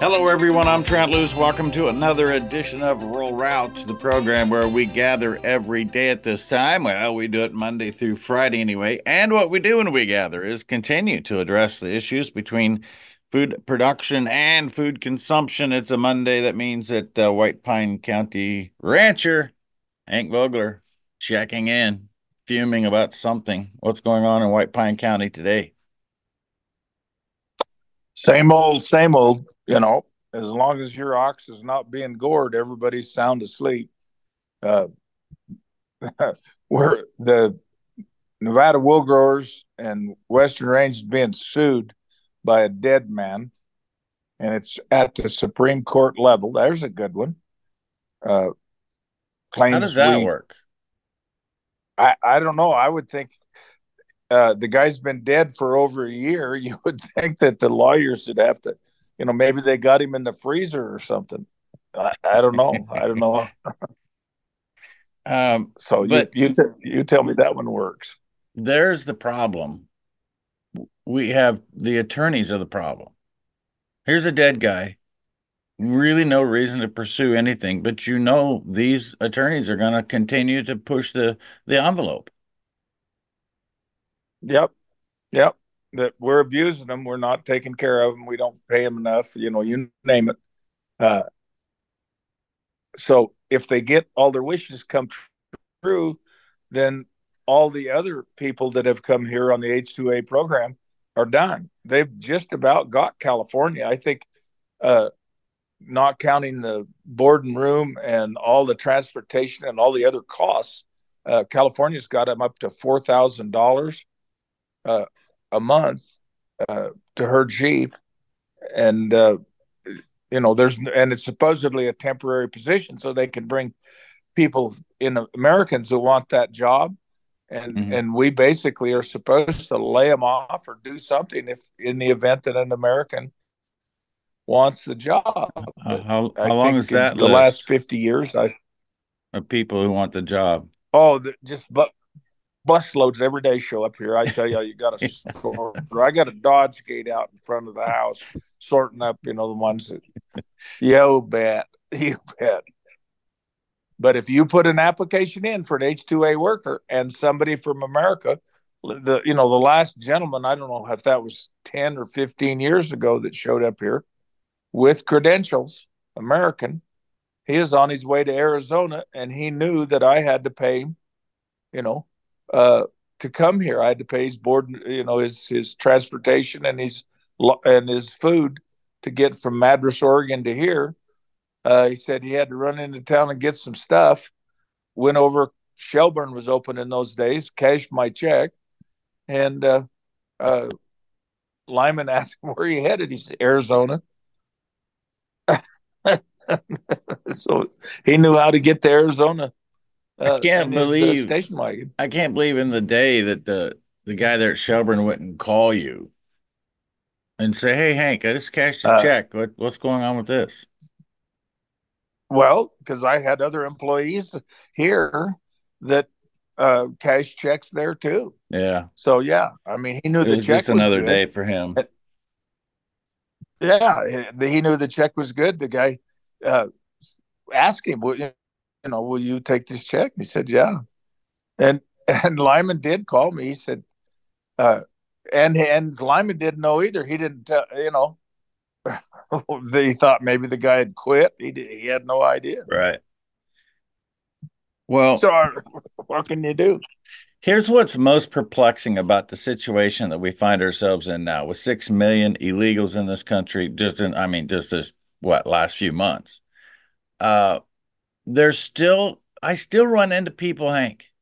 Hello, everyone. I'm Trent Loos. Welcome to another edition of Rural Route, the program where we gather every day at this time. Well, we do it Monday through Friday anyway. And what we do when we gather is continue to address the issues between food production and food consumption. It's a Monday. That means that uh, White Pine County rancher Hank Vogler checking in, fuming about something. What's going on in White Pine County today? Same old, same old you know, as long as your ox is not being gored, everybody's sound asleep. Uh, where the Nevada wool growers and Western Range is being sued by a dead man, and it's at the Supreme Court level. There's a good one. Uh, claims How does that we, work? I, I don't know. I would think uh, the guy's been dead for over a year. You would think that the lawyers would have to you know, maybe they got him in the freezer or something. I, I don't know. I don't know. um, so you you you tell me that one works. There's the problem. We have the attorneys are the problem. Here's a dead guy. Really, no reason to pursue anything, but you know these attorneys are going to continue to push the the envelope. Yep, yep that we're abusing them. We're not taking care of them. We don't pay them enough. You know, you name it. Uh, so if they get all their wishes come true, then all the other people that have come here on the H2A program are done. They've just about got California. I think, uh, not counting the board and room and all the transportation and all the other costs, uh, California's got them up to four thousand uh, a month uh, to her sheep, and uh, you know there's and it's supposedly a temporary position, so they can bring people in Americans who want that job, and mm-hmm. and we basically are supposed to lay them off or do something if in the event that an American wants the job. Uh, how, how long is that? The last fifty years, I of people who want the job. Oh, just but bus loads every day show up here. I tell you, you got a score. I got a Dodge gate out in front of the house, sorting up, you know, the ones that, you bet, you bet. But if you put an application in for an H two A worker and somebody from America, the you know the last gentleman, I don't know if that was ten or fifteen years ago that showed up here with credentials, American. He is on his way to Arizona, and he knew that I had to pay him, you know, uh, to come here. I had to pay his board, you know, his his transportation and his and his food to get from Madras, Oregon to here. Uh, he said he had to run into town and get some stuff. Went over. Schellbourne was open in those days. Cashed my check, and uh, uh, Lyman asked where he headed. He said Arizona. so he knew how to get to Arizona uh, I can't believe station wagon. I can't believe in the day that the the guy there at Schellbourne wouldn't call you and say, "Hey, Hank, I just cashed a uh, check. What what's going on with this?" Well, because I had other employees here that uh, cash checks there too. Yeah. So yeah, I mean, he knew it the check just another day for him. Yeah, he knew the check was good. The guy uh, asked him, you know, will you take this check? he said, yeah. And and Lyman did call me. He said, uh, and and Lyman didn't know either. He didn't tell, you know, he thought maybe the guy had quit. He did, he had no idea. Right. Well, so what can you do? Here's what's most perplexing about the situation that we find ourselves in now with 6 million illegals in this country just in I mean just this what last few months. Uh there's still I still run into people, Hank,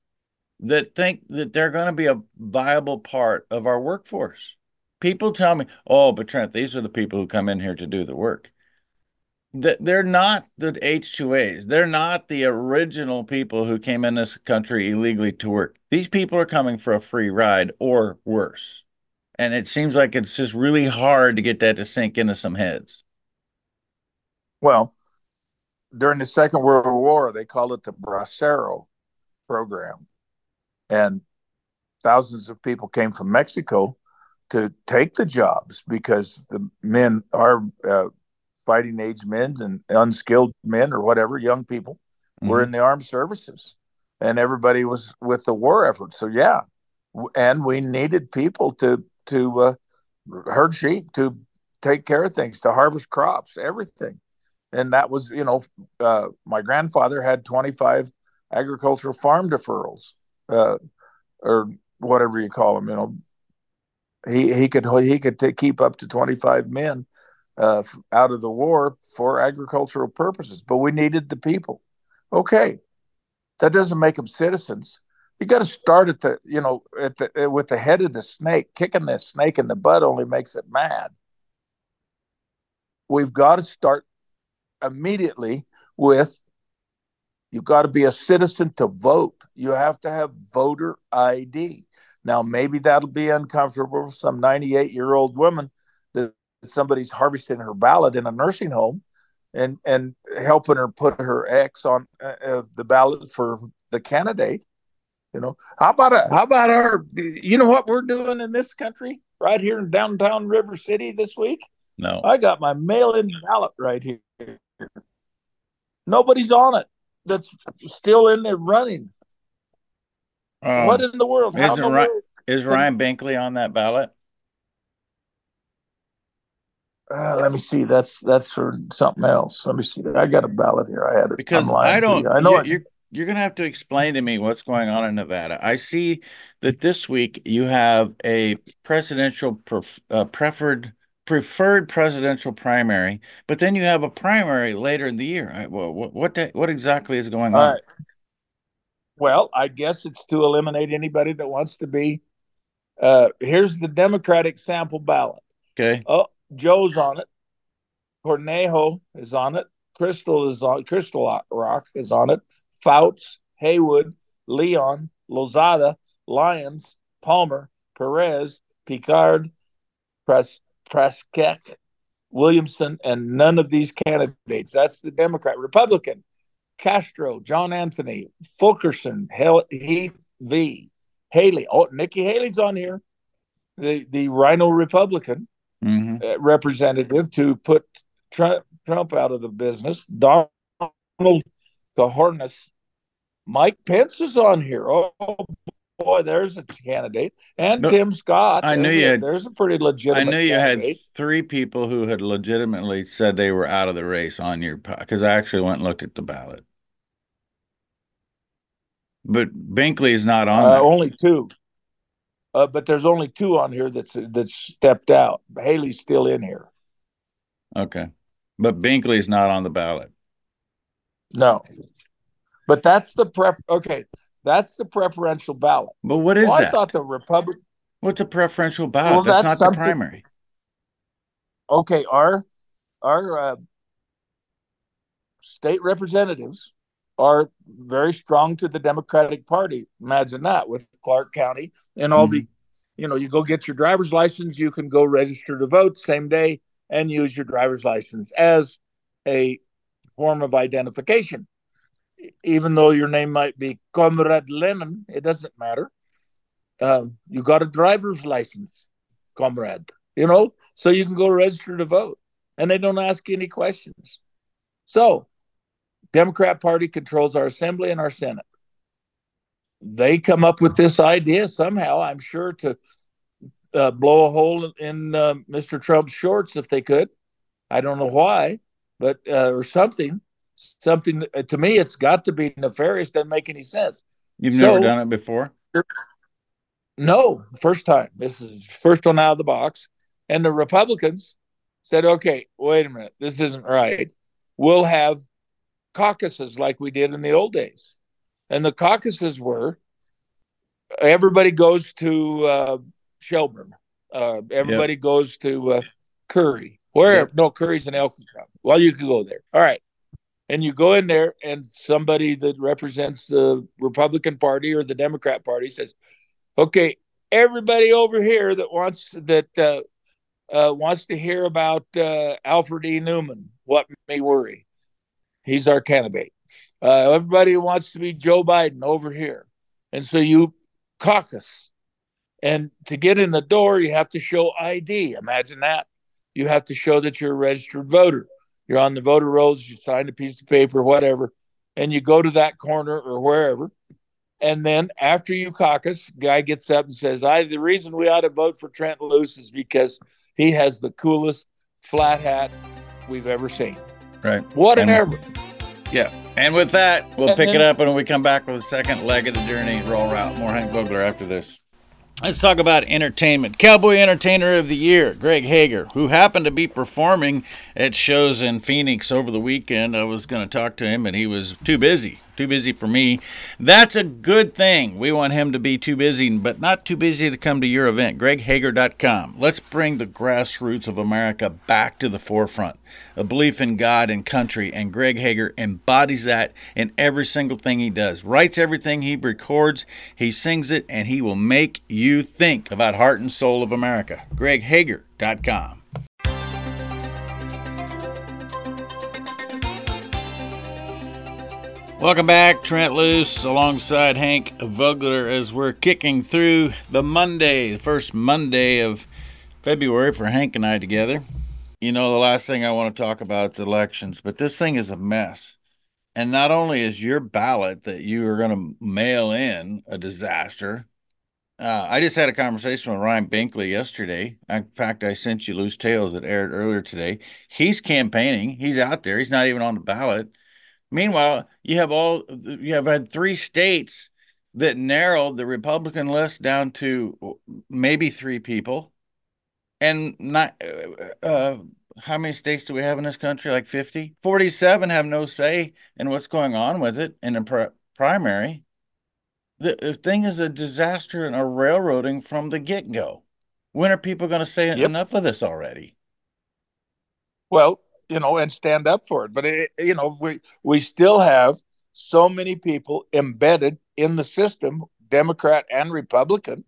that think that they're going to be a viable part of our workforce. People tell me, "Oh, but Trent, these are the people who come in here to do the work." That they're not the H2As. They're not the original people who came in this country illegally to work. These people are coming for a free ride or worse. And it seems like it's just really hard to get that to sink into some heads. Well, during the Second World War, they called it the Bracero program. And thousands of people came from Mexico to take the jobs because the men, our uh, fighting age men and unskilled men or whatever, young people, mm-hmm. were in the armed services, and everybody was with the war effort. So yeah, and we needed people to to uh, herd sheep, to take care of things, to harvest crops, everything. And that was, you know, uh, my grandfather had 25 agricultural farm deferrals, uh, or whatever you call them. You know, he he could he could t- keep up to 25 men uh, out of the war for agricultural purposes, but we needed the people. Okay, that doesn't make them citizens. You got to start at the you know at the with the head of the snake. Kicking the snake in the butt only makes it mad. We've got to start immediately with you've got to be a citizen to vote. You have to have voter ID. Now, maybe that'll be uncomfortable for some 98 year old woman that somebody's harvesting her ballot in a nursing home and, and helping her put her X on uh, uh, the ballot for the candidate. You know, how about a, how about our? You know what we're doing in this country right here in downtown River City this week? No, I got my mail-in ballot right here. Nobody's on it. That's still in there running. Um, what in the world? Isn't Ryan, world? is Ryan Binkley on that ballot? Uh, let me see. That's that's for something else. Let me see. I got a ballot here. I had it because I don't. I know you're you're going to have to explain to me what's going on in Nevada. I see that this week you have a presidential pref, uh, preferred preferred presidential primary, but then you have a primary later in the year. I, well, what what, what exactly is going on? Well, I guess it's to eliminate anybody that wants to be. Uh, here's the Democratic sample ballot. Okay. Oh, Joe's on it. Cornejo is on it. Crystal is on. Crystal Rock is on it. Fouts, Haywood, Leon, Lozada, Lyons, Palmer, Perez, Picard, Pres- Prescott, Williamson, and none of these candidates. That's the Democrat. Republican, Castro, John Anthony, Fulkerson, Heath V, Haley. Oh, Nikki Haley's on here. The the Rhino Republican mm-hmm. uh, representative to put Trump, Trump out of the business. Donald Kjornes, Mike Pence is on here. Oh boy, there's a candidate, and no, Tim Scott. I knew you. Had, there's a pretty legitimate. I knew you candidate. had three people who had legitimately said they were out of the race on your because I actually went and looked at the ballot. But Binkley is not on. Uh, only two. Uh, but there's only two on here that's that's stepped out. Haley's still in here. Okay, but Binkley's not on the ballot. No, but that's the pref. Okay, that's the preferential ballot. But what is well, that? I thought the Republic. What's a preferential ballot? Well, that's, that's not the primary. Okay, our our uh, state representatives are very strong to the Democratic Party. Imagine that with Clark County and all mm-hmm. the, you know, you go get your driver's license, you can go register to vote same day and use your driver's license as a form of identification even though your name might be Comrade Lenin, it doesn't matter. Uh, you got a driver's license, comrade, you know, so you can go register to vote and they don't ask you any questions. So, Democrat Party controls our assembly and our Senate. They come up with this idea somehow, I'm sure, to uh, blow a hole in uh, Mr. Trump's shorts if they could. I don't know why, but uh, or something something uh, to me it's got to be nefarious doesn't make any sense. You've so, never done it before? No first time. This is first one out of the box. And the republicans said okay wait a minute this isn't right. We'll have caucuses like we did in the old days. And the caucuses were everybody goes to uh, Schellbourne. Uh, everybody yep. goes to uh, Currie. Where? Yep. no Currie's in elkhorn well you can go there. All right and you go in there and somebody that represents the republican party or the democrat party says okay everybody over here that wants that uh, uh, wants to hear about uh, alfred e. Neuman what may worry? He's our candidate. Uh, everybody wants to be joe biden over here. And so you caucus. And to get in the door you have to show id imagine that. You have to show that you're a registered voter you're on the voter rolls, you sign a piece of paper, whatever, and you go to that corner or wherever. And then after you caucus, guy gets up and says, "I the reason we ought to vote for Trent Loos is because he has the coolest flat hat we've ever seen." Right. Whatever. And, yeah. And with that, we'll And pick then- it up when we come back with the second leg of the journey. Rural Route. More Hank Vogler after this. Let's talk about entertainment. Cowboy Entertainer of the Year, Greg Hager, who happened to be performing at shows in Phoenix over the weekend. I was going to talk to him, and he was too busy. Too busy for me. That's a good thing. We want him to be too busy, but not too busy to come to your event. GregHager.com. Let's bring the grassroots of America back to the forefront. A belief in God and country, and Greg Hager embodies that in every single thing he does. Writes everything he records, he sings it, and he will make you think about heart and soul of America. GregHager.com. Welcome back, Trent Loos, alongside Hank Vogler, as we're kicking through the Monday, the first Monday of February for Hank and I together. You know, the last thing I want to talk about is elections, but this thing is a mess. And not only is your ballot that you are going to mail in a disaster, uh, I just had a conversation with Ryan Binkley yesterday. In fact, I sent you Loos Tales that aired earlier today. He's campaigning, he's out there, he's not even on the ballot. Meanwhile, you have all you have had three states that narrowed the Republican list down to maybe three people, and not uh, how many states do we have in this country? Like 50? 47 have no say in what's going on with it in a pri- primary. The, the thing is a disaster and a railroading from the get go. When are people going to say Yep. enough of this already? Well, you know, and stand up for it. But it, you know, we we still have so many people embedded in the system, Democrat and Republican,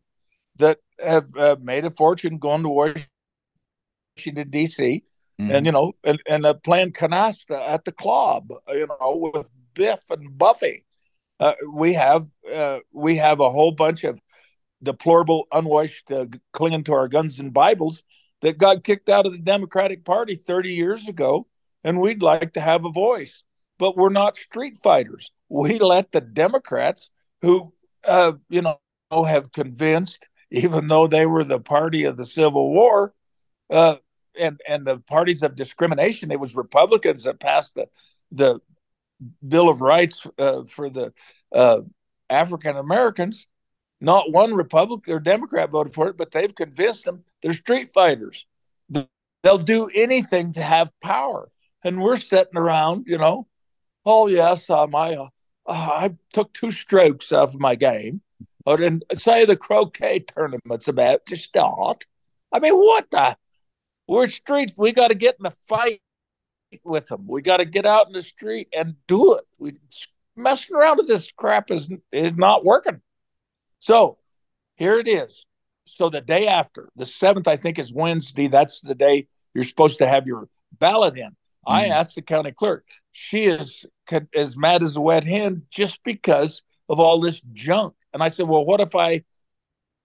that have uh, made a fortune going to Washington D.C. Mm-hmm. and you know, and and uh, playing canasta at the club, you know, with Biff and Buffy. Uh, we have uh, we have a whole bunch of deplorable, unwashed, uh, clinging to our guns and Bibles that got kicked out of the Democratic Party 30 years ago, and we'd like to have a voice. But we're not street fighters. We let the Democrats, who, uh, you know, have convinced, even though they were the party of the Civil War, uh, and and the parties of discrimination, it was Republicans that passed the the Bill of Rights uh, for the uh, African Americans. Not one Republican or Democrat voted for it, but they've convinced them they're street fighters. They'll do anything to have power. And we're sitting around, you know, oh, yes, uh, my, uh, I took two strokes of my game. Or then say the croquet tournament's about to start. I mean, what the? We're street. We got to get in a fight with them. We got to get out in the street and do it. We messing around with this crap is is not working. So here it is. So the day after, the seventh, I think is Wednesday. That's the day you're supposed to have your ballot in. Mm-hmm. I asked the county clerk. She is as mad as a wet hen just because of all this junk. And I said, well, what if I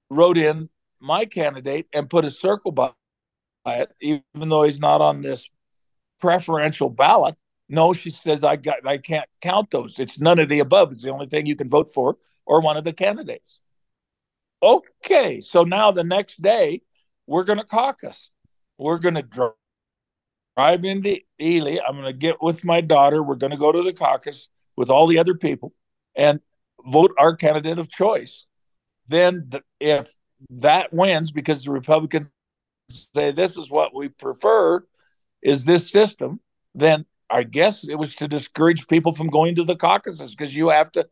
wrote in my candidate and put a circle by it, even though he's not on this preferential ballot? No, she says I got I can't count those. It's none of the above. It's the only thing you can vote for or one of the candidates. Okay, so now the next day we're going to caucus. We're going to drive into Ely. I'm going to get with my daughter. We're going to go to the caucus with all the other people and vote our candidate of choice. Then, the, if that wins, because the Republicans say this is what we prefer, is this system, then I guess it was to discourage people from going to the caucuses because you have to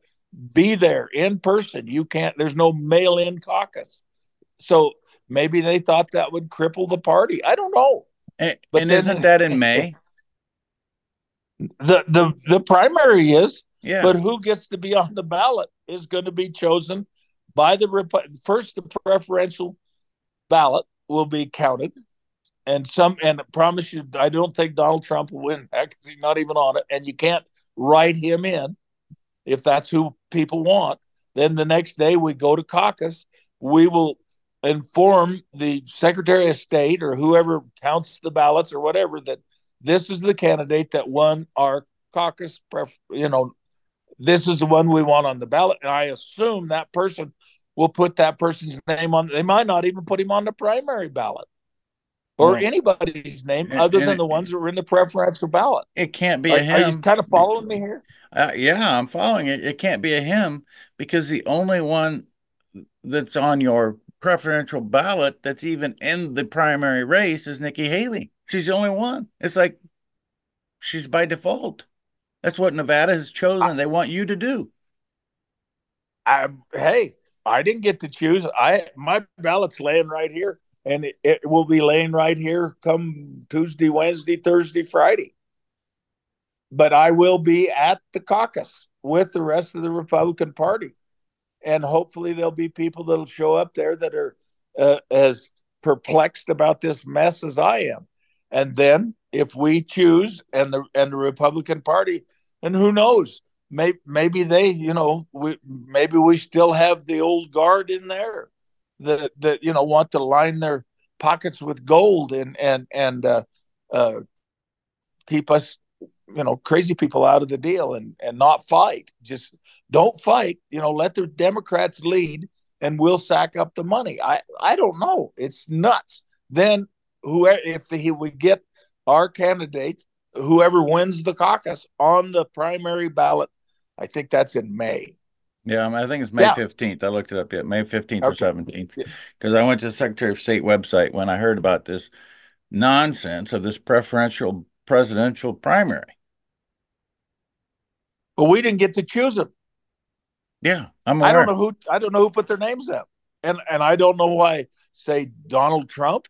be there in person. You can't, there's no mail in caucus. So maybe they thought that would cripple the party. I don't know. And, but and then, isn't that in May? The, the, the primary is, yeah. but who gets to be on the ballot is going to be chosen by the first, the preferential ballot will be counted. And some, and I promise you, I don't think Donald Trump will win that because he's not even on it. And you can't write him in if that's who people want. Then the next day we go to caucus. We will inform the Secretary of State or whoever counts the ballots or whatever that this is the candidate that won our caucus. Pref- you know, this is the one we want on the ballot. And I assume that person will put that person's name on. They might not even put him on the primary ballot or well, anybody's name and, other and than it, the ones that are in the preferential ballot. It can't be are, a him. Are you kind of following me here? Uh, yeah, I'm following it. It can't be a him because the only one that's on your preferential ballot that's even in the primary race is Nikki Haley. She's the only one. It's like she's by default. That's what Nevada has chosen. I, they want you to do. I, hey, I didn't get to choose. I my ballot's laying right here and it, it will be laying right here come Tuesday, Wednesday, Thursday, Friday. But I will be at the caucus with the rest of the Republican Party, and hopefully there'll be people that'll show up there that are uh, as perplexed about this mess as I am. And then if we choose and the and the Republican Party, and who knows, maybe maybe they, you know, we maybe we still have the old guard in there that that you know want to line their pockets with gold and and and uh, uh, keep us you know crazy people out of the deal and and not fight. Just don't fight you know let the democrats lead and we'll sack up the money. I i don't know. It's nuts. Then whoever if the, we get our candidate whoever wins the caucus on the primary ballot i think that's in may yeah, I think it's May yeah. 15th. I looked it up yet, May 15th okay. or 17th. Because I went to the Secretary of State website when I heard about this nonsense of this preferential presidential primary. But we didn't get to choose them. Yeah, I'm aware. I don't know who I don't know who put their names up. And and I don't know why say Donald Trump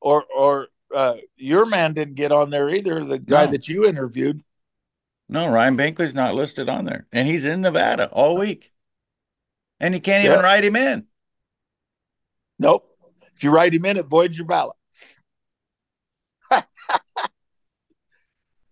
or or uh, your man didn't get on there either, the guy no. that you interviewed. No, Ryan Binkley's not listed on there, and he's in Nevada all week, and you can't even write him in. Nope. If you write him in, it voids your ballot.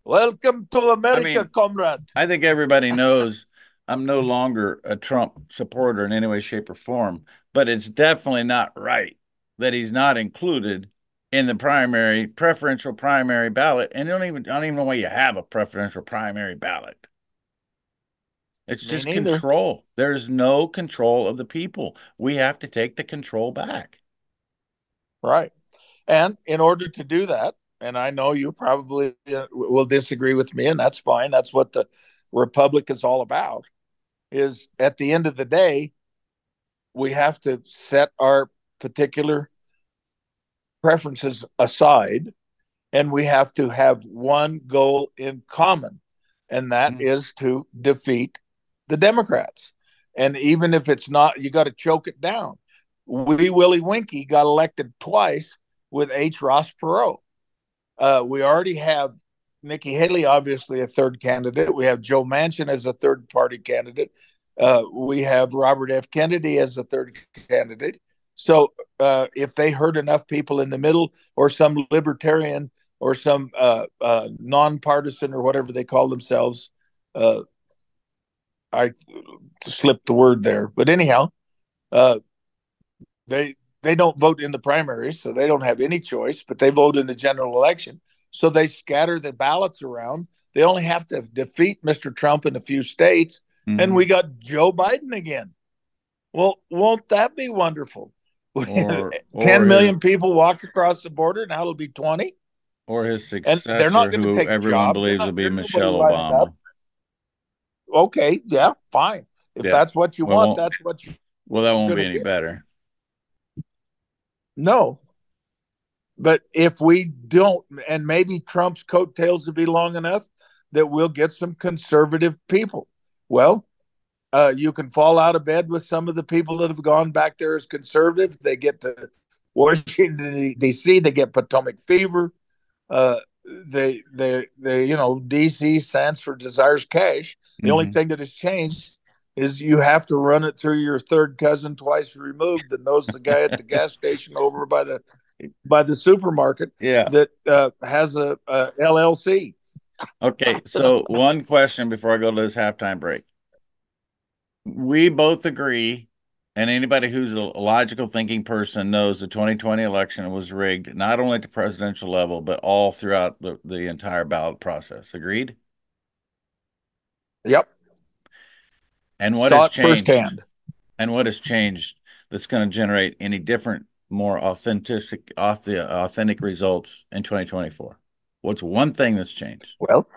Welcome to America, I mean, comrade. I think everybody knows I'm no longer a Trump supporter in any way, shape, or form, but it's definitely not right that he's not included in the primary preferential primary ballot, and don't even I don't even know why you have a preferential primary ballot. It's Me just neither. control. There's no control of the people. We have to take the control back. Right. And in order to do that, and I know you probably uh, will disagree with me, and that's fine. That's what the Republic is all about. Is at the end of the day, we have to set our particular preferences aside, and we have to have one goal in common, and that mm-hmm. is to defeat the Democrats. And even if it's not, you got to choke it down. Wee Willie Winky got elected twice with H. Ross Perot. Uh, we already have Nikki Haley, obviously a third candidate. We have Joe Manchin as a third party candidate. Uh, we have Robert F. Kennedy as a third candidate. So uh, if they hurt enough people in the middle, or some libertarian, or some uh, uh, nonpartisan, or whatever they call themselves, uh, I slipped the word there. But anyhow, uh, they they don't vote in the primaries, so they don't have any choice. But they vote in the general election, so they scatter the ballots around. They only have to defeat Mr. Trump in a few states, mm-hmm. and we got Joe Biden again. Well, won't that be wonderful? Or, 10 or million his, people walk across the border. Now it'll be 20. Or his successor, and they're not who take everyone jobs. believes will be Michelle Obama. Okay, yeah, fine. If yeah. that's what you well, want, that's what you. Well, that won't be any better. No. But if we don't, and maybe Trump's coattails will be long enough that we'll get some conservative people. Well, uh, you can fall out of bed with some of the people that have gone back there as conservatives. They get to Washington D.C. They get Potomac fever. Uh, they, they, they, you know, D.C. stands for desires cash. The mm-hmm. only thing that has changed is you have to run it through your third cousin twice removed that knows the guy at the gas station over by the by the supermarket. Yeah, that uh, has a, a LLC. Okay, so one question before I go to this halftime break we both agree, And anybody who's a logical thinking person knows the 2020 election was rigged, not only at the presidential level, but all throughout the, the entire ballot process. Agreed? Yep. And what Saw has changed? Firsthand. And what has changed that's going to generate any different, more authentic, authentic results in 2024? What's one thing that's changed? Well,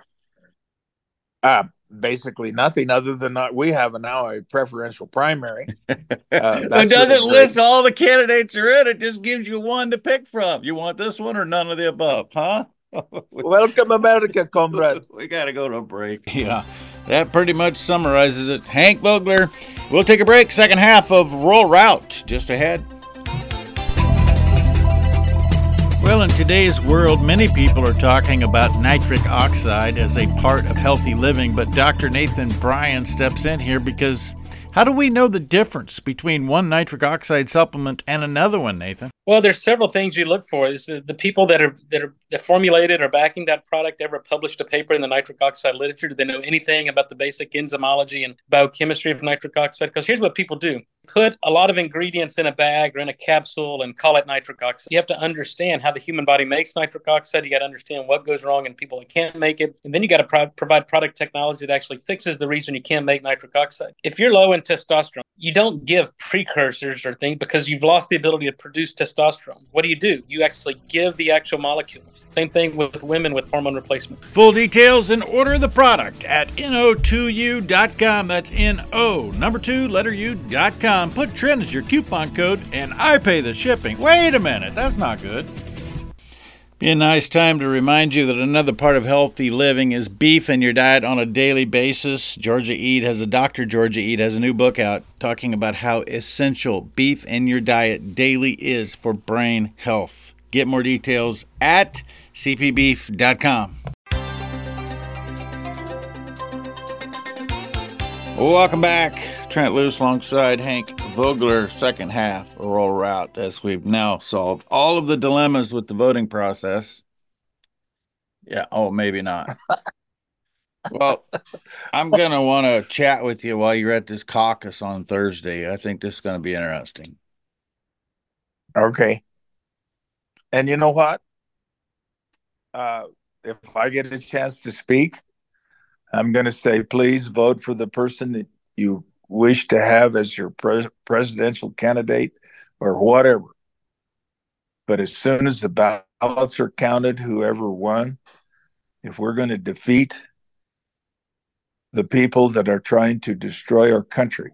uh, basically nothing other than not, we have now a preferential primary. Uh, it doesn't list all the candidates are in. It just gives you one to pick from. You want this one or none of the above, huh? Welcome, America, comrade. we got to go to a break. Yeah, that pretty much summarizes it. Hank Vogler. We'll take a break. Second half of Rural Route just ahead. Well, in today's world, many people are talking about nitric oxide as a part of healthy living, but Dr. Nathan Bryan steps in here because how do we know the difference between one nitric oxide supplement and another one, Nathan? Well, there's several things you look for. Is the, people that are that are that formulated or backing that product ever published a paper in the nitric oxide literature? Do they know anything about the basic enzymology and biochemistry of nitric oxide? Because here's what people do: put a lot of ingredients in a bag or in a capsule and call it nitric oxide. You have to understand how the human body makes nitric oxide. You got to understand what goes wrong in people that can't make it. And then you got to pro- provide product technology that actually fixes the reason you can't make nitric oxide. If you're low in testosterone, you don't give precursors or things because you've lost the ability to produce testosterone. What do you do? You actually give the actual molecules. Same thing with women with hormone replacement. Full details and order the product at no2u.com. That's N-O, number two, letter U.com. Put Trent as your coupon code and I pay the shipping. Wait a minute, that's not good. Be a nice time to remind you that another part of healthy living is beef in your diet on a daily basis. Georgia Ede has a Dr. Georgia Ede has a new book out talking about how essential beef in your diet daily is for brain health. Get more details at cpbeef.com. Welcome back. Trent Loos alongside Hank Vogler, second half Rural Route, as we've now solved all of the dilemmas with the voting process. Yeah, oh, maybe not. well, I'm going to want to chat with you while you're at this caucus on Thursday. I think this is going to be interesting. Okay. And you know what? Uh, if I get a chance to speak, I'm going to say, please vote for the person that you wish to have as your pres- presidential candidate or whatever. But as soon as the ballots are counted, whoever won, if we're going to defeat the people that are trying to destroy our country,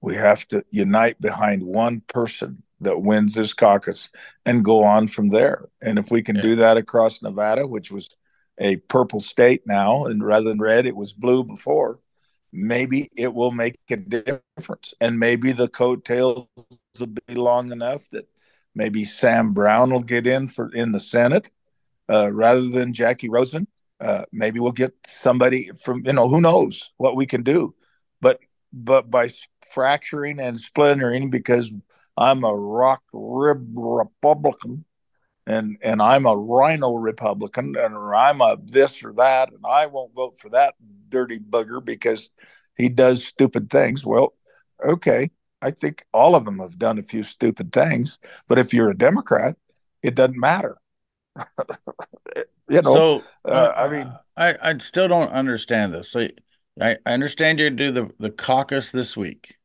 we have to unite behind one person that wins this caucus and go on from there. And if we can yeah. do that across Nevada, which was a purple state now, and rather than red, it was blue before, maybe it will make a difference. And maybe the coattails will be long enough that maybe Sam Brown will get in for in the Senate uh, rather than Jackie Rosen. Uh, maybe we'll get somebody from you know who knows what we can do, but but by fracturing and splintering because I'm a rock rib Republican and and I'm a rhino Republican and or I'm a this or that and I won't vote for that dirty bugger because he does stupid things. Well, okay, I think all of them have done a few stupid things, but if you're a Democrat, it doesn't matter. you know, so, uh, uh, I mean, I, I still don't understand this. So I, I understand you do the, the caucus this week.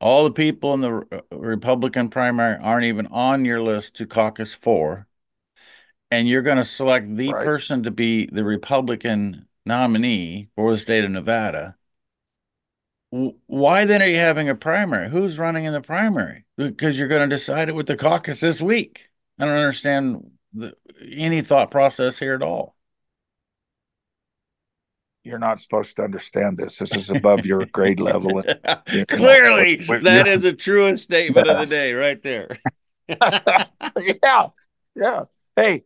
All the people in the uh, Republican primary aren't even on your list to caucus for. And you're going to select the right. person to be the Republican nominee for the state of Nevada, why then are you having a primary? Who's running in the primary? Because you're going to decide it with the caucus this week. I don't understand the, any thought process here at all. You're not supposed to understand this. This is above your grade level. Clearly, that is the truest statement of the day, right there. yeah, yeah. Hey,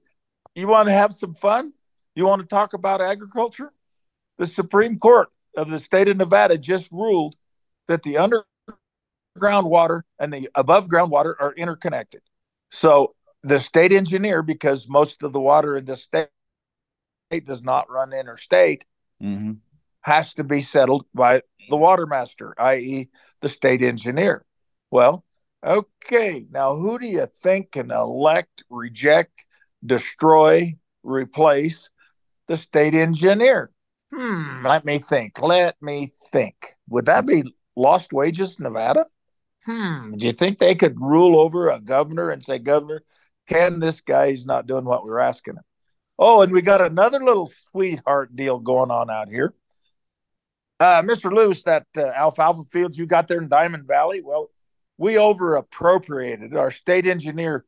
you want to have some fun? You want to talk about agriculture? The Supreme Court of the state of Nevada just ruled that the underground water and the above ground water are interconnected. So the state engineer, because most of the water in the state does not run interstate, mm-hmm. has to be settled by the water master, i.e., the state engineer. Well, okay, now who do you think can elect, reject, destroy, replace the state engineer? Hmm, let me think. Let me think. Would that be Lost Wages, Nevada? Hmm, do you think they could rule over a governor and say, Governor, can this guy, not doing what we're asking him? Oh, and we got another little sweetheart deal going on out here. Uh, Mr. Lewis, that uh, alfalfa fields you got there in Diamond Valley, well, we over appropriated. Our state engineer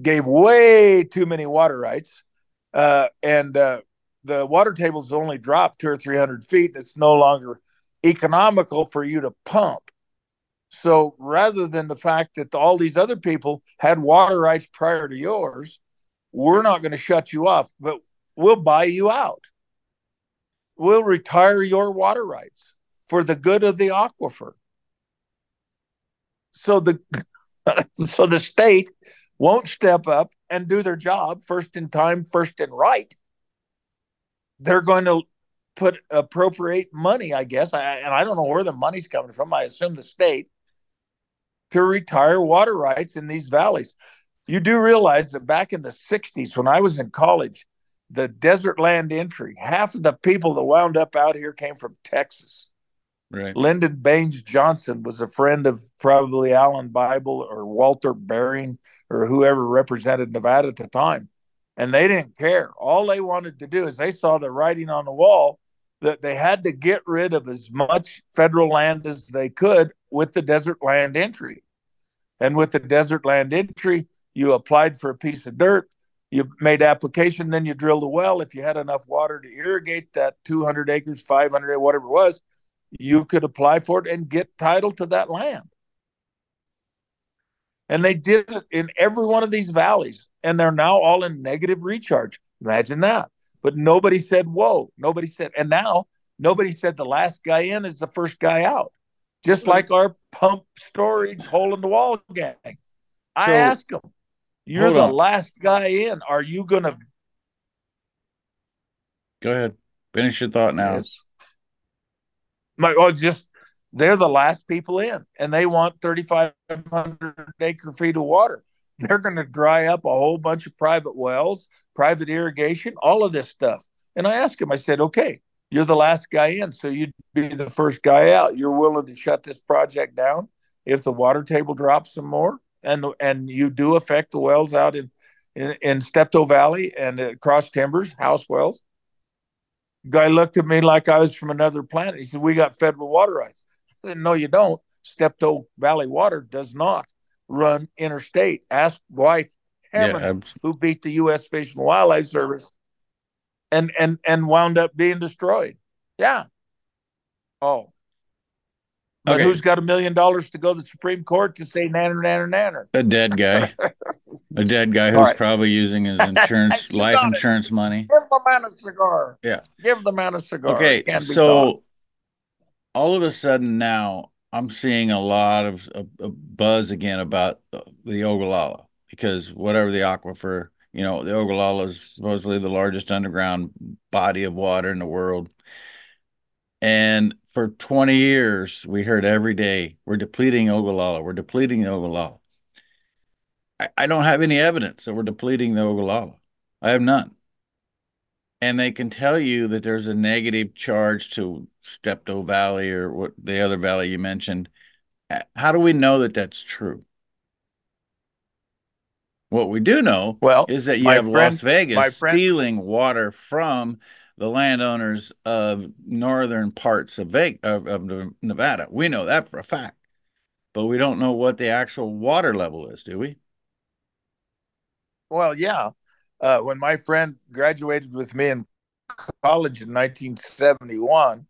gave way too many water rights, uh, and uh, the water table's only dropped two or three hundred feet. And it's no longer economical for you to pump. So rather than the fact that all these other people had water rights prior to yours, we're not going to shut you off, but we'll buy you out. We'll retire your water rights for the good of the aquifer. So the so the state won't step up and do their job first in time, first in right. They're going to put appropriate money, I guess, I, and I don't know where the money's coming from. I assume the state to retire water rights in these valleys. You do realize that back in the 60s, when I was in college, the desert land entry, half of the people that wound up out here came from Texas. Right. Lyndon Baines Johnson was a friend of probably Alan Bible or Walter Baring or whoever represented Nevada at the time. And they didn't care. All they wanted to do is they saw the writing on the wall that they had to get rid of as much federal land as they could with the desert land entry. And with the desert land entry, you applied for a piece of dirt, you made application, then you drilled a well. If you had enough water to irrigate that 200 acres, 500, whatever it was, you could apply for it and get title to that land. And they did it in every one of these valleys, and they're now all in negative recharge. Imagine that. But nobody said, whoa. Nobody said, and now nobody said the last guy in is the first guy out. Just like our pump storage hole in the wall gang. I so, asked them, you're the on. last guy in. Are you going to? Go ahead. Finish your thought now. Yes. Oh, just they're the last people in, and they want 3,500 acre feet of water. They're going to dry up a whole bunch of private wells, private irrigation, all of this stuff. And I asked him, I said, okay, you're the last guy in, so you'd be the first guy out. You're willing to shut this project down if the water table drops some more, and and you do affect the wells out in in, in Steptoe Valley and across Timbers, house wells. Guy looked at me like I was from another planet. He said, "We got federal water rights." Said, no, you don't. Steptoe Valley Water does not run interstate. Ask Dwight Hammond, yeah, who beat the U.S. Fish and Wildlife Service and and and wound up being destroyed. Yeah. Oh. But okay. who's got a million dollars to go to the Supreme Court to say nanner nanner nanner? A dead guy. a dead guy who's right. probably using his insurance life insurance it. money. Give the man a cigar. Yeah. Give the man a cigar. Okay. So all of a sudden now I'm seeing a lot of, of, of buzz again about the Ogallala because whatever the aquifer you know, the Ogallala is supposedly the largest underground body of water in the world. And for 20 years, we heard every day, we're depleting Ogallala, we're depleting the Ogallala. I, I don't have any evidence that we're depleting the Ogallala. I have none. And they can tell you that there's a negative charge to Steptoe Valley or what the other valley you mentioned. Uh, how do we know that that's true? What we do know well, is that you have friend, Las Vegas stealing water from the landowners of northern parts of, Vegas, of, of Nevada. We know that for a fact, but we don't know what the actual water level is, do we? Well, yeah. Uh, when my friend graduated with me in college in 1971,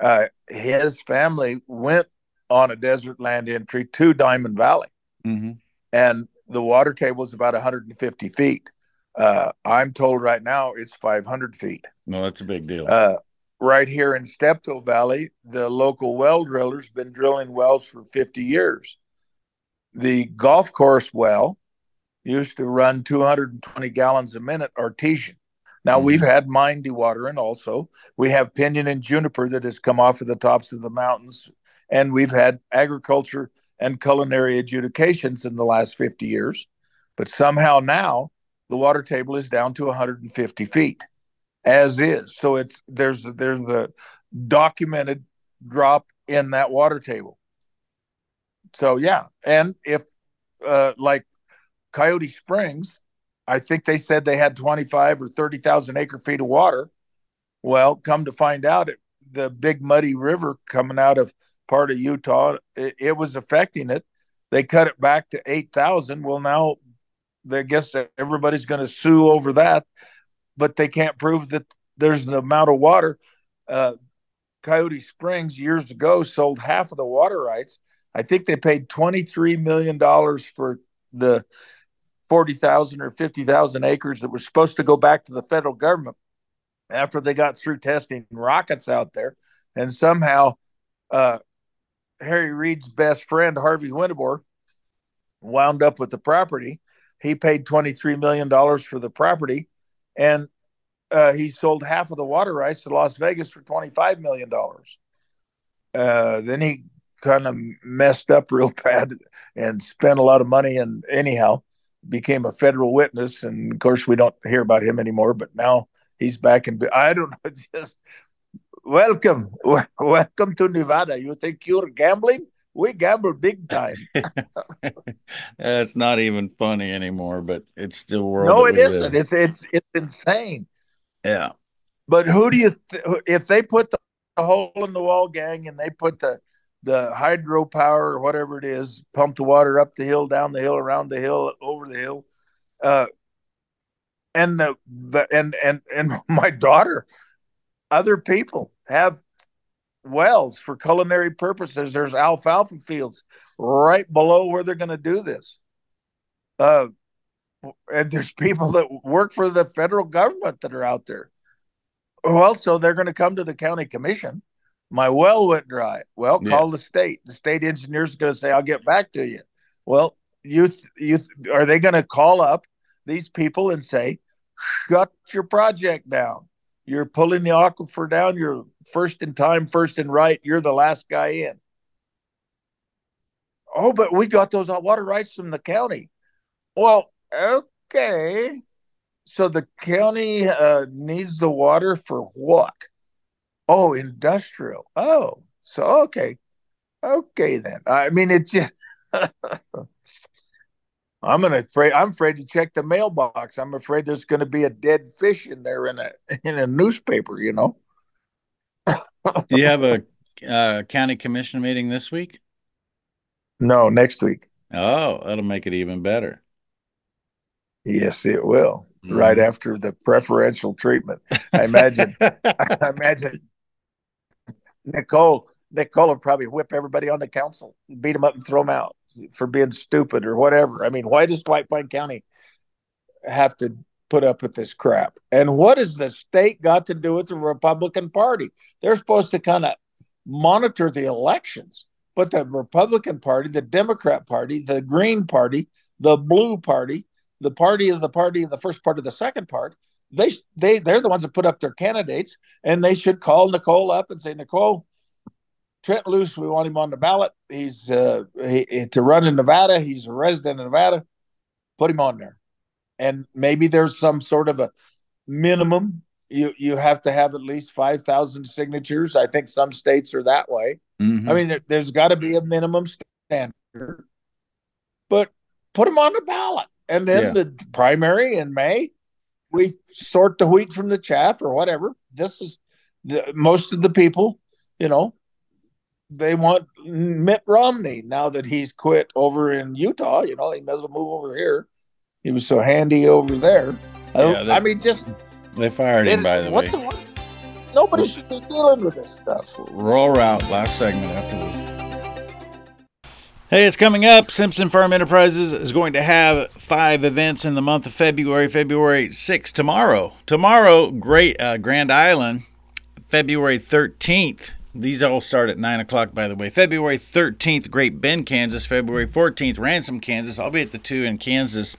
uh, his family went on a desert land entry to Diamond Valley. Mm-hmm. And the water table is about 150 feet. Uh, I'm told right now it's 500 feet. No, that's a big deal. Uh, right here in Steptoe Valley, the local well driller's been drilling wells for 50 years. The golf course well used to run 220 gallons a minute artesian. Now mm-hmm. we've had mine dewatering also. We have pinyon and juniper that has come off of the tops of the mountains, and we've had agriculture and culinary adjudications in the last 50 years. But somehow now the water table is down to 150 feet, as is. So it's there's there's a documented drop in that water table. So yeah, and if uh, like Coyote Springs, I think they said they had 25 or 30,000 acre feet of water. Well, come to find out, it, the big muddy river coming out of part of Utah, it, it was affecting it. They cut it back to 8,000. Well, now I guess everybody's going to sue over that, but they can't prove that there's an amount of water. Uh, Coyote Springs years ago sold half of the water rights. I think they paid $23 million for the 40,000 or 50,000 acres that was supposed to go back to the federal government after they got through testing rockets out there. And somehow, uh, Harry Reid's best friend, Harvey Whittemore, wound up with the property. He paid $23 million for the property, and uh, he sold half of the water rights to Las Vegas for $25 million. Uh, then he kind of messed up real bad and spent a lot of money. And anyhow, became a federal witness, and of course we don't hear about him anymore. But now he's back in. I don't know. Just welcome, welcome to Nevada. You think you're gambling? We gamble big time. it's not even funny anymore, but it's the world. No, it isn't. Live. It's it's it's insane. Yeah. But who do you th- if they put the hole in the wall gang and they put the the hydropower or whatever it is, pump the water up the hill, down the hill, around the hill, over the hill. Uh, and the, the and and and my daughter, other people have wells for culinary purposes. There's alfalfa fields right below where they're going to do this. Uh, and there's people that work for the federal government that are out there. Well, so they're going to come to the county commission my well went dry. Well, call yeah. the state. The state engineer's are going to say, "I'll get back to you." Well, you you are they going to call up these people and say, "Shut your project down. You're pulling the aquifer down. You're first in time, first in right. You're the last guy in." Oh, but we got those water rights from the county. Well, okay. So the county uh, needs the water for what? Oh, industrial. Oh, so okay. Okay then. I mean it's just I'm gonna afraid I'm afraid to check the mailbox. I'm afraid there's gonna be a dead fish in there in a in a newspaper, you know. Do you have a uh, county commission meeting this week? No, next week. Oh, that'll make it even better. Yes, it will. Mm. Right after the preferential treatment. I imagine I imagine Nicole Nicole would probably whip everybody on the council, beat them up, and throw them out for being stupid or whatever. I mean, why does White Pine County have to put up with this crap? And what has the state got to do with the Republican Party? They're supposed to kind of monitor the elections, but the Republican Party, the Democrat Party, the Green Party, the Blue Party, the party of the party of the first part of the second part they they they're the ones that put up their candidates, and they should call Nicole up and say, Nicole, Trent Loos, we want him on the ballot. He's uh, he, to run in Nevada. He's a resident of Nevada. Put him on there, and maybe there's some sort of a minimum. You you have to have at least five thousand signatures. I think some states are that way. Mm-hmm. I mean, there, there's got to be a minimum standard, but put him on the ballot, and then yeah. the primary in May we sort the wheat from the chaff or whatever. This is the, most of the people, you know, they want Mitt Romney now that he's quit over in Utah. You know, he may as well move over here. He was so handy over there. Yeah, they, I mean, just they fired him. by the way, the, nobody should be dealing with this stuff. Rural Route last segment after this. Hey, it's coming up. Simpson Farm Enterprises is going to have five events in the month of February. February 6th, tomorrow. Tomorrow, Great uh, Grand Island, February 13th. These all start at 9 o'clock, by the way. February 13th, Great Bend, Kansas. February 14th, Ransom, Kansas. I'll be at the two in Kansas.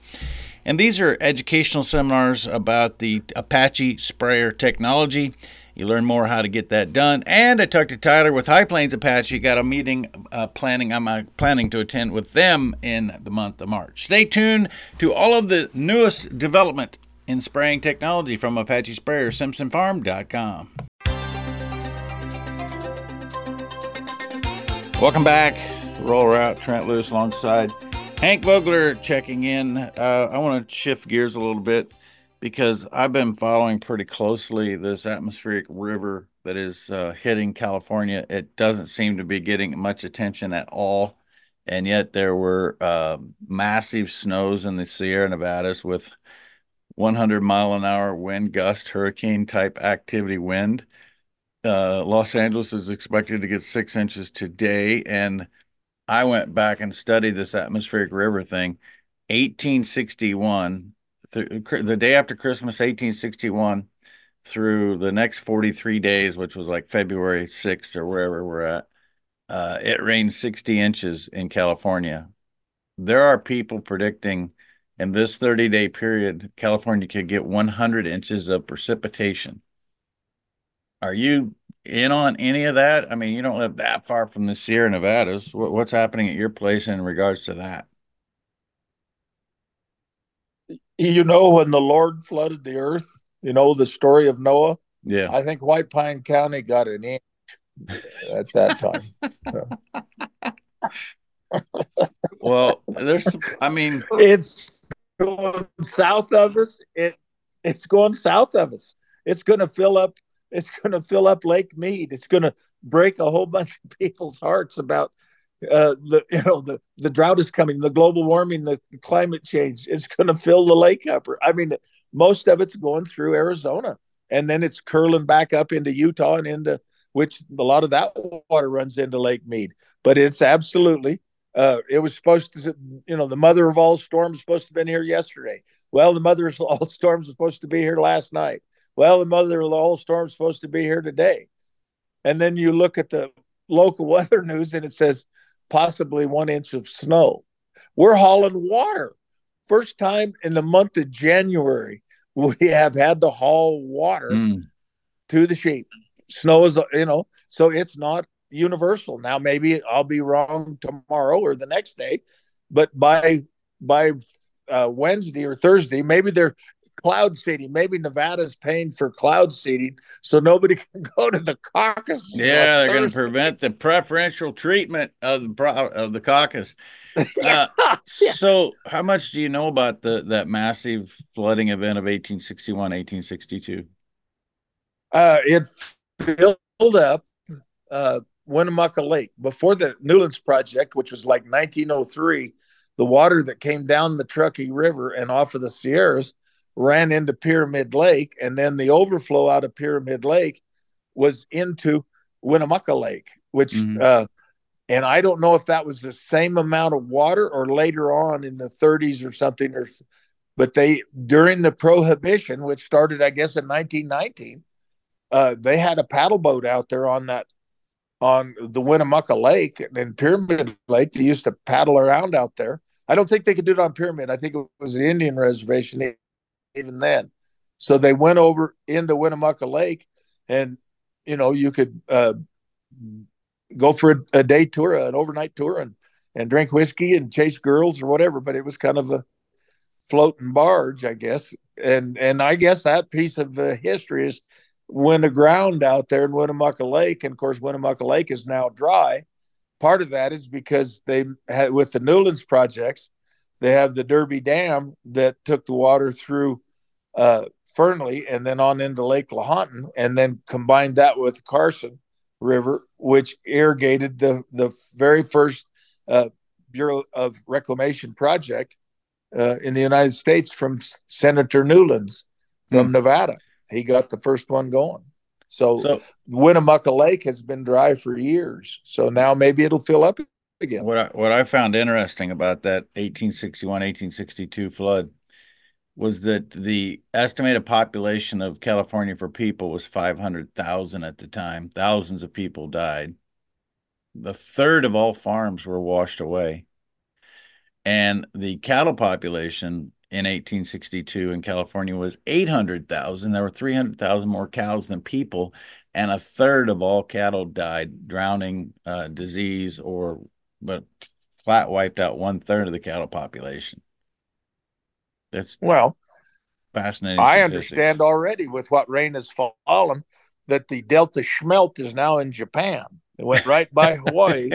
And these are educational seminars about the Apache sprayer technology. You learn more how to get that done. And I talked to Tyler with High Plains Apache. Got a meeting uh, planning. I'm uh, planning to attend with them in the month of March. Stay tuned to all of the newest development in spraying technology from Apache Sprayer, SimpsonFarm.com. Welcome back. Rural Route. Trent Loos alongside Hank Vogler checking in. Uh, I want to shift gears a little bit because I've been following pretty closely this atmospheric river that is uh, hitting California. It doesn't seem to be getting much attention at all. And yet there were uh, massive snows in the Sierra Nevadas with 100 mile an hour wind gust, hurricane type activity wind. Uh, Los Angeles is expected to get six inches today. And I went back and studied this atmospheric river thing. 1861, th- the day after Christmas, 1861, through the next 43 days, which was like February 6th or wherever we're at, uh, it rained 60 inches in California. There are people predicting in this 30 day period, California could get 100 inches of precipitation. Are you in on any of that? I mean, you don't live that far from the Sierra Nevadas. what's happening at your place in regards to that? You know, when the Lord flooded the earth, you know, the story of Noah? Yeah. I think White Pine County got an inch at that time. well, there's, I mean, it's going south of us. It, it's going south of us. It's going to fill up it's going to fill up Lake Mead. It's going to break a whole bunch of people's hearts about uh, the you know the the drought is coming, the global warming, the, climate change. It's going to fill the lake up. I mean, most of it's going through Arizona, and then it's curling back up into Utah and into which a lot of that water runs into Lake Mead. But it's absolutely. Uh, it was supposed to, you know, the mother of all storms supposed to have been here yesterday. Well, the mother of all storms was supposed to be here last night. Well, the mother of all storm's supposed to be here today. And then you look at the local weather news and it says possibly one inch of snow. We're hauling water. First time in the month of January, we have had to haul water mm. to the sheep. Snow is, you know, so it's not universal. Now, maybe I'll be wrong tomorrow or the next day, but by by uh, Wednesday or Thursday, maybe they're cloud seeding. Maybe Nevada's paying for cloud seeding so nobody can go to the caucus. Yeah, they're going to prevent the preferential treatment of the of the caucus. yeah. Uh, yeah. So, how much do you know about the that massive flooding event of 1861, 1862? Uh, it filled up uh, Winnemucca Lake before the Newlands project, which was like 1903. The water that came down the Truckee River and off of the Sierras ran into Pyramid Lake, and then the overflow out of Pyramid Lake was into Winnemucca Lake, which, mm-hmm. uh, and I don't know if that was the same amount of water or later on in the 30s or something, or but they during the prohibition, which started, I guess, in 1919, uh, they had a paddle boat out there on that on the Winnemucca Lake and Pyramid Lake. They used to paddle around out there. I don't think they could do it on Pyramid. I think it was the Indian reservation even then. So they went over into Winnemucca Lake, and you know you could uh, go for a, a, day tour, an overnight tour, and and drink whiskey and chase girls or whatever. But it was kind of a floating barge, I guess. And and I guess that piece of uh, history is when aground out there in Winnemucca Lake, and of course Winnemucca Lake is now dry. Part of that is because they had with the Newlands projects, they have the Derby Dam that took the water through uh, Fernley and then on into Lake Lahontan, and then combined that with Carson River, which irrigated the the very first uh, Bureau of Reclamation project uh, in the United States from Senator Newlands from mm. Nevada. He got the first one going. So, so Winnemucca Lake has been dry for years. So now maybe it'll fill up again. What I, what I found interesting about that 1861 1862 flood was that the estimated population of California for people was 500,000 at the time. Thousands of people died. The third of all farms were washed away. And the cattle population in 1862 in California was 800,000. There were 300,000 more cows than people, and a third of all cattle died drowning, uh, disease, or but flat wiped out one third of the cattle population. That's well fascinating. I understand already with what rain has fallen that the Delta Schmelt is now in Japan. It went right by Hawaii,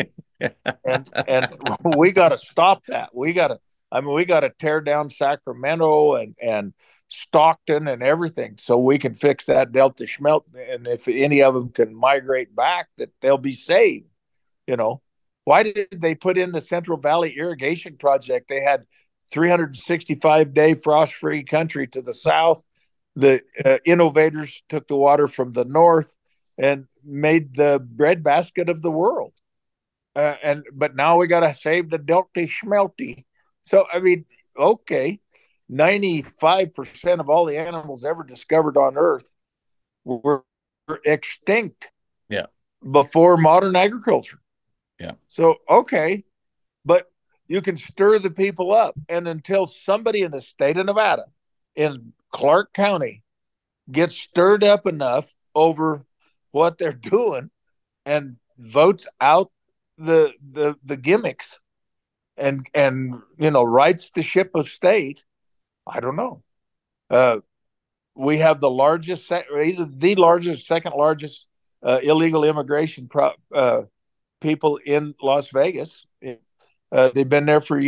and and we got to stop that. We got to. I mean, we got to tear down Sacramento and and Stockton and everything so we can fix that Delta Schmelt. And if any of them can migrate back, that they'll be saved. You know, why did they put in the Central Valley Irrigation Project? They had 365 day frost free country to the south. The uh, innovators took the water from the north and made the breadbasket of the world. Uh, and but now we got to save the Delta Schmelty. So I mean, okay, 95% of all the animals ever discovered on Earth were, were extinct. Yeah. Before modern agriculture. Yeah. So okay, but you can stir the people up, and until somebody in the state of Nevada, in Clark County, gets stirred up enough over what they're doing and votes out the the the gimmicks and and you know rights the ship of state i don't know uh we have the largest either the largest second largest uh, illegal immigration pro, uh, people in las vegas. Uh, they've been there for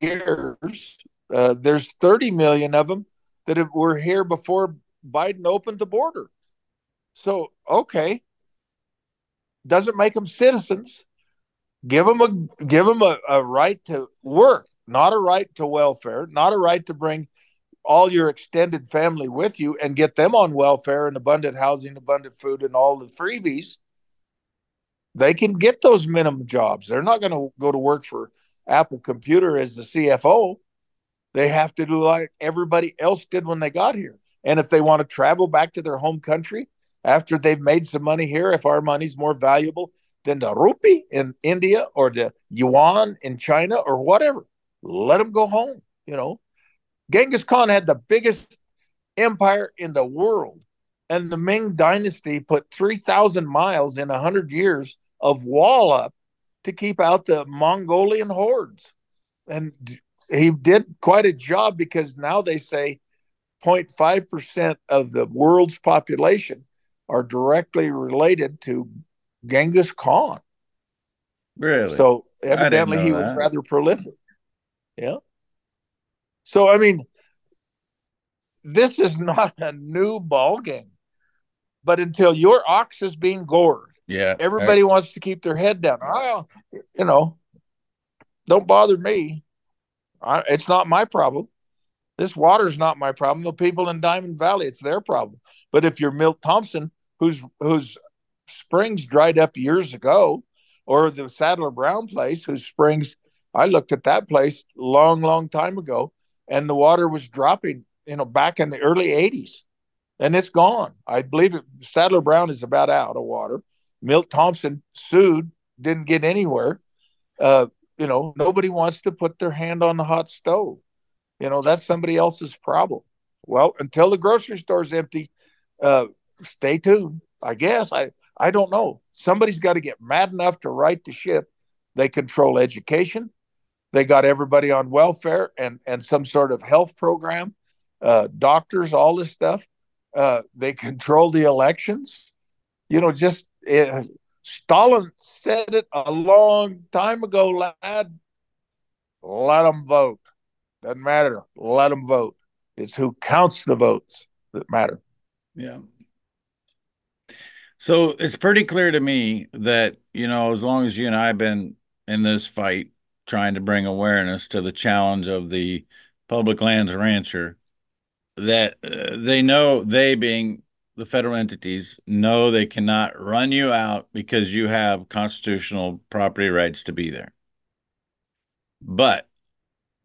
years. Uh, there's 30 million of them that have, were here before biden opened the border. So okay. Doesn't make them citizens. Give them a give them a, a right to work not a right to welfare not a right to bring all your extended family with you and get them on welfare and abundant housing abundant food and all the freebies they can get those minimum jobs they're not going to go to work for apple computer as the cfo they have to do like everybody else did when they got here and if they want to travel back to their home country after they've made some money here if our money's more valuable than the rupee in India or the yuan in China or whatever. Let them go home. You know, Genghis Khan had the biggest empire in the world, and the Ming Dynasty put 3,000 miles in 100 years of wall up to keep out the Mongolian hordes. And he did quite a job because now they say 0.5% of the world's population are directly related to Genghis Khan. Really? So evidently he was rather prolific. Yeah. So I mean, this is not a new ball game. But until your ox is being gored, yeah, everybody I, wants to keep their head down. Oh, you know, don't bother me. I, it's not my problem. This water's not my problem. The people in Diamond Valley, it's their problem. But if you're Milt Thompson, whose who's springs dried up years ago, or the Saddler Brown place, whose springs I looked at that place long, long time ago, and the water was dropping, you know, back in the early 80s, and it's gone. I believe it, Sadler Brown is about out of water. Milt Thompson sued, didn't get anywhere. Uh, you know, nobody wants to put their hand on the hot stove. You know, that's somebody else's problem. Well, until the grocery store's empty, uh, stay tuned. I guess I I don't know. Somebody's got to get mad enough to right the ship. They control education. They got everybody on welfare and and some sort of health program, uh, doctors, all this stuff. Uh, they control the elections. You know, just uh, Stalin said it a long time ago, lad. Let them vote. Doesn't matter. Let them vote. It's who counts the votes that matter. Yeah. So it's pretty clear to me that, you know, as long as you and I have been in this fight trying to bring awareness to the challenge of the public lands rancher, that uh, they know, they being the federal entities, know they cannot run you out because you have constitutional property rights to be there. But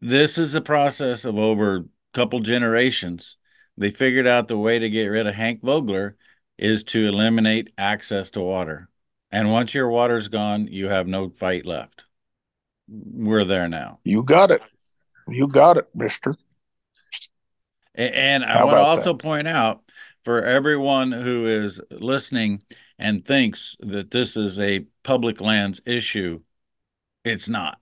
this is a process of over a couple generations. They figured out the way to get rid of Hank Vogler is to eliminate access to water. And once your water's gone, you have no fight left. We're there now. You got it. You got it, mister. And I want to also that? point out for everyone who is listening and thinks that this is a public lands issue, it's not.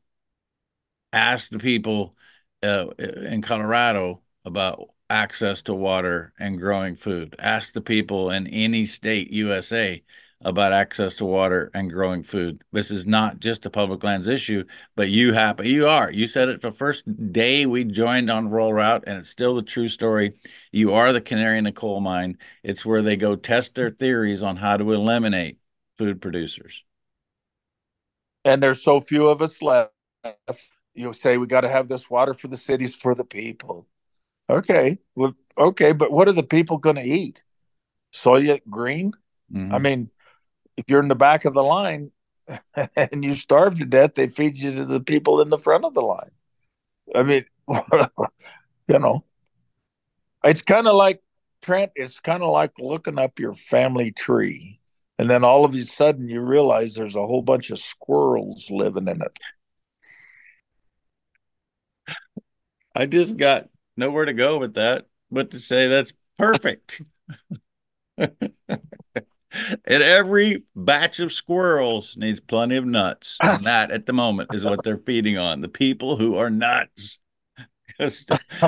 Ask the people uh, in Colorado about access to water and growing food. Ask the people in any state USA about access to water and growing food. This is not just a public lands issue, but you happen you are. You said it the first day we joined on Rural Route, and it's still the true story. You are the canary in the coal mine. It's where they go test their theories on how to eliminate food producers. And there's so few of us left. You say we got to have this water for the cities for the people. Okay, well, okay, but what are the people going to eat? Soylent Green? Mm-hmm. I mean, if you're in the back of the line and you starve to death, they feed you to the people in the front of the line. I mean, you know, it's kind of like Trent. It's kind of like looking up your family tree, and then all of a sudden you realize there's a whole bunch of squirrels living in it. I just got nowhere to go with that, but to say that's perfect. and every batch of squirrels needs plenty of nuts. And that at the moment is what they're feeding on the people who are nuts.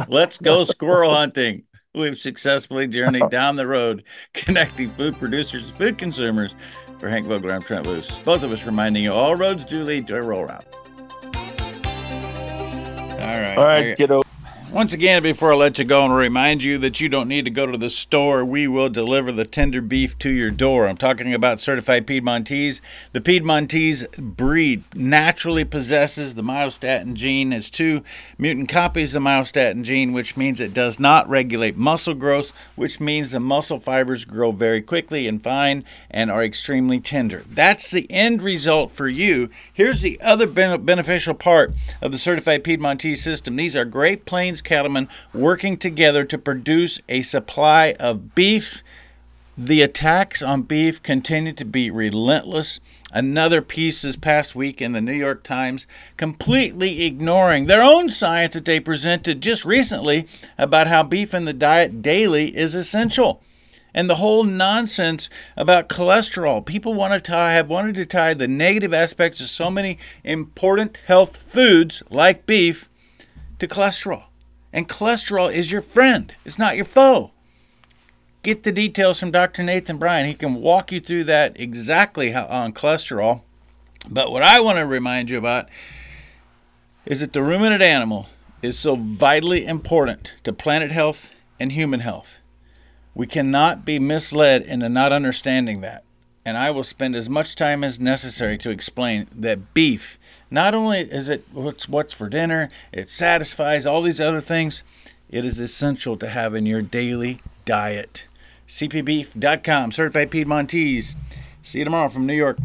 Let's go squirrel hunting. We've successfully journeyed down the road connecting food producers to food consumers. For Hank Vogler, I'm Trent Loos. Both of us reminding you all roads do lead to a Rural Route. All right. All right, kiddo. Once again, before I let you go, to remind you that you don't need to go to the store. We will deliver the tender beef to your door. I'm talking about certified Piedmontese. The Piedmontese breed naturally possesses the myostatin gene. It's two mutant copies of the myostatin gene, which means it does not regulate muscle growth, which means the muscle fibers grow very quickly and fine and are extremely tender. That's the end result for you. Here's the other beneficial part of the certified Piedmontese system. These are Great Plains cattlemen working together to produce a supply of beef. The attacks on beef continue to be relentless. Another piece this past week in the New York Times, completely ignoring their own science that they presented just recently about how beef in the diet daily is essential and the whole nonsense about cholesterol. People want to tie, have wanted to tie the negative aspects of so many important health foods like beef to cholesterol. And cholesterol is your friend, it's not your foe. Get the details from Dr. Nathan Bryan. He can walk you through that exactly how, on cholesterol. But what I want to remind you about is that the ruminant animal is so vitally important to planet health and human health. We cannot be misled into not understanding that. And I will spend as much time as necessary to explain that beef not only is it what's what's for dinner, it satisfies all these other things. It is essential to have in your daily diet. CPBeef.com, certified Piedmontese. See you tomorrow from New York.